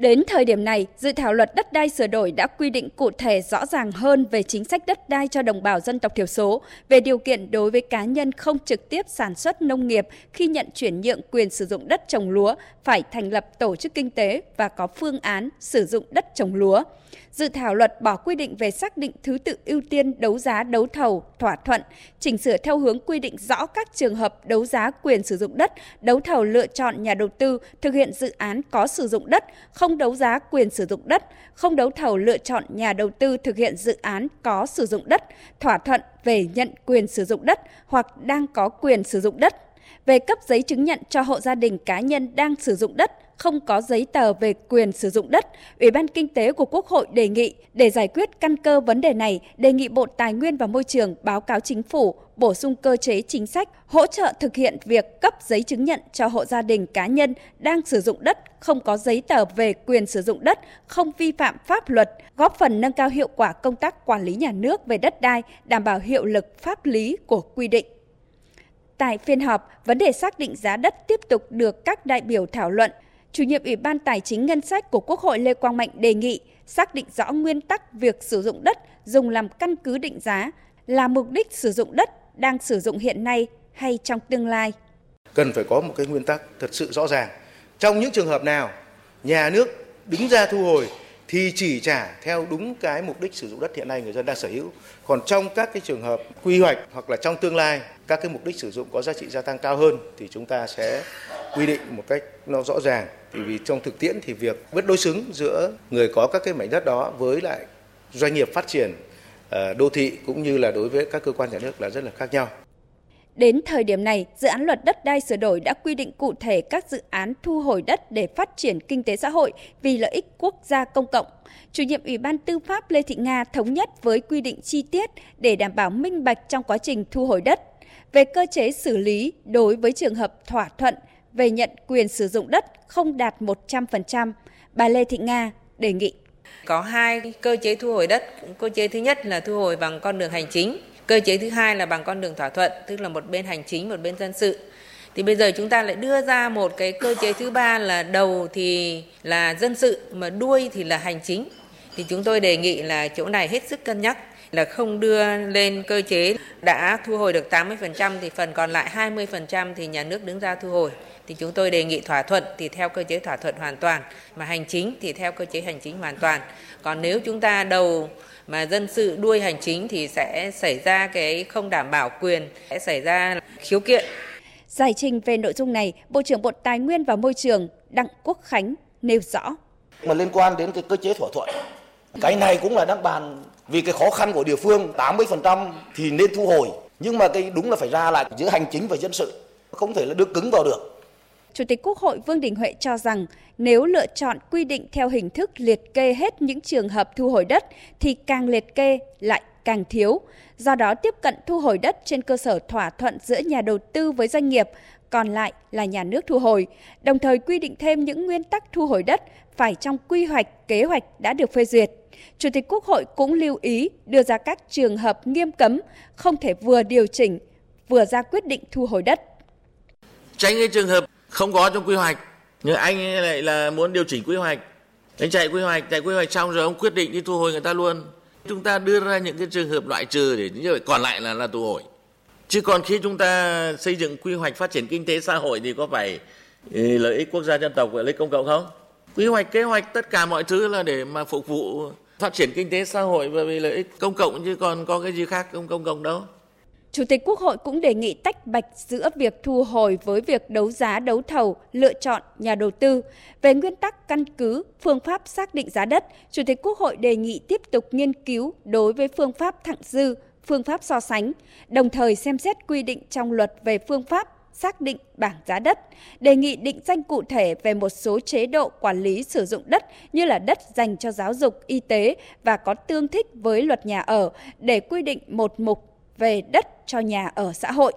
Đến thời điểm này, dự thảo luật đất đai sửa đổi đã quy định cụ thể rõ ràng hơn về chính sách đất đai cho đồng bào dân tộc thiểu số, về điều kiện đối với cá nhân không trực tiếp sản xuất nông nghiệp khi nhận chuyển nhượng quyền sử dụng đất trồng lúa phải thành lập tổ chức kinh tế và có phương án sử dụng đất trồng lúa. Dự thảo luật bỏ quy định về xác định thứ tự ưu tiên đấu giá đấu thầu, thỏa thuận, chỉnh sửa theo hướng quy định rõ các trường hợp đấu giá quyền sử dụng đất, đấu thầu lựa chọn nhà đầu tư thực hiện dự án có sử dụng đất, không không đấu giá quyền sử dụng đất, không đấu thầu lựa chọn nhà đầu tư thực hiện dự án có sử dụng đất, thỏa thuận về nhận quyền sử dụng đất hoặc đang có quyền sử dụng đất về cấp giấy chứng nhận cho hộ gia đình cá nhân đang sử dụng đất không có giấy tờ về quyền sử dụng đất, Ủy ban Kinh tế của Quốc hội đề nghị để giải quyết căn cơ vấn đề này, đề nghị Bộ Tài nguyên và Môi trường báo cáo chính phủ bổ sung cơ chế chính sách hỗ trợ thực hiện việc cấp giấy chứng nhận cho hộ gia đình cá nhân đang sử dụng đất không có giấy tờ về quyền sử dụng đất, không vi phạm pháp luật, góp phần nâng cao hiệu quả công tác quản lý nhà nước về đất đai, đảm bảo hiệu lực pháp lý của quy định. Tại phiên họp, vấn đề xác định giá đất tiếp tục được các đại biểu thảo luận. Chủ nhiệm Ủy ban Tài chính Ngân sách của Quốc hội Lê Quang Mạnh đề nghị xác định rõ nguyên tắc việc sử dụng đất dùng làm căn cứ định giá là mục đích sử dụng đất đang sử dụng hiện nay hay trong tương lai. Cần phải có một cái nguyên tắc thật sự rõ ràng. Trong những trường hợp nào nhà nước đứng ra thu hồi thì chỉ trả theo đúng cái mục đích sử dụng đất hiện nay người dân đang sở hữu. Còn trong các cái trường hợp quy hoạch hoặc là trong tương lai, các cái mục đích sử dụng có giá trị gia tăng cao hơn thì chúng ta sẽ quy định một cách nó rõ ràng. Thì vì trong thực tiễn thì việc bất đối xứng giữa người có các cái mảnh đất đó với lại doanh nghiệp phát triển ờ, đô thị cũng như là đối với các cơ quan nhà nước là rất là khác nhau. Đến thời điểm này, dự án luật đất đai sửa đổi đã quy định cụ thể các dự án thu hồi đất để phát triển kinh tế xã hội vì lợi ích quốc gia công cộng. Chủ nhiệm Ủy ban Tư pháp Lê Thị Nga thống nhất với quy định chi tiết để đảm bảo minh bạch trong quá trình thu hồi đất. Về cơ chế xử lý đối với trường hợp thỏa thuận về nhận quyền sử dụng đất không đạt 100%, bà Lê Thị Nga đề nghị. Có hai cơ chế thu hồi đất. Cơ chế thứ nhất là thu hồi bằng con đường hành chính Cơ chế thứ hai là bằng con đường thỏa thuận, tức là một bên hành chính, một bên dân sự. Thì bây giờ chúng ta lại đưa ra một cái cơ chế thứ ba là đầu thì là dân sự mà đuôi thì là hành chính. Thì chúng tôi đề nghị là chỗ này hết sức cân nhắc là không đưa lên cơ chế đã thu hồi được 80% thì phần còn lại 20% thì nhà nước đứng ra thu hồi. Thì chúng tôi đề nghị thỏa thuận thì theo cơ chế thỏa thuận hoàn toàn, mà hành chính thì theo cơ chế hành chính hoàn toàn. Còn nếu chúng ta đầu mà dân sự đuôi hành chính thì sẽ xảy ra cái không đảm bảo quyền, sẽ xảy ra khiếu kiện. Giải trình về nội dung này, Bộ trưởng Bộ Tài nguyên và Môi trường Đặng Quốc Khánh nêu rõ. Mà liên quan đến cái cơ chế thỏa thuận, cái này cũng là đang bàn vì cái khó khăn của địa phương 80% thì nên thu hồi. Nhưng mà cái đúng là phải ra lại giữa hành chính và dân sự, không thể là đưa cứng vào được. Chủ tịch Quốc hội Vương Đình Huệ cho rằng nếu lựa chọn quy định theo hình thức liệt kê hết những trường hợp thu hồi đất thì càng liệt kê lại càng thiếu. Do đó tiếp cận thu hồi đất trên cơ sở thỏa thuận giữa nhà đầu tư với doanh nghiệp, còn lại là nhà nước thu hồi, đồng thời quy định thêm những nguyên tắc thu hồi đất phải trong quy hoạch, kế hoạch đã được phê duyệt. Chủ tịch Quốc hội cũng lưu ý đưa ra các trường hợp nghiêm cấm, không thể vừa điều chỉnh, vừa ra quyết định thu hồi đất. Tránh cái trường hợp không có trong quy hoạch. Nhưng anh lại là muốn điều chỉnh quy hoạch. Anh chạy quy hoạch, chạy quy hoạch xong rồi ông quyết định đi thu hồi người ta luôn. Chúng ta đưa ra những cái trường hợp loại trừ để như vậy còn lại là là thu hồi chứ còn khi chúng ta xây dựng quy hoạch phát triển kinh tế xã hội thì có phải ừ, lợi ích quốc gia dân tộc và lợi ích công cộng không? Quy hoạch, kế hoạch, tất cả mọi thứ là để mà phục vụ phát triển kinh tế xã hội và vì lợi ích công cộng. Chứ còn có cái gì khác không công cộng đâu. Chủ tịch Quốc hội cũng đề nghị tách bạch giữa việc thu hồi với việc đấu giá đấu thầu, lựa chọn nhà đầu tư. Về nguyên tắc căn cứ, phương pháp xác định giá đất, Chủ tịch Quốc hội đề nghị tiếp tục nghiên cứu đối với phương pháp thặng dư, phương pháp so sánh, đồng thời xem xét quy định trong luật về phương pháp xác định bảng giá đất, đề nghị định danh cụ thể về một số chế độ quản lý sử dụng đất như là đất dành cho giáo dục, y tế và có tương thích với luật nhà ở để quy định một mục về đất cho nhà ở xã hội.